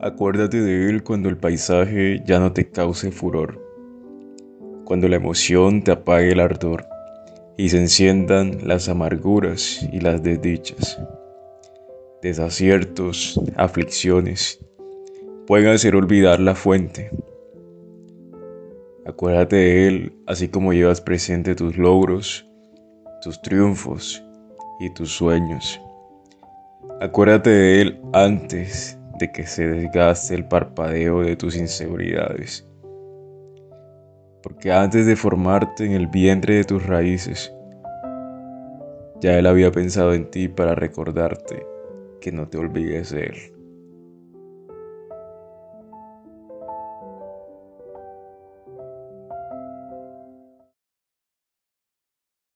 Acuérdate de él cuando el paisaje ya no te cause furor, cuando la emoción te apague el ardor y se enciendan las amarguras y las desdichas. Desaciertos, aflicciones, pueden hacer olvidar la fuente. Acuérdate de él así como llevas presente tus logros, tus triunfos y tus sueños. Acuérdate de él antes de que se desgaste el parpadeo de tus inseguridades. Porque antes de formarte en el vientre de tus raíces, ya Él había pensado en ti para recordarte que no te olvides de Él.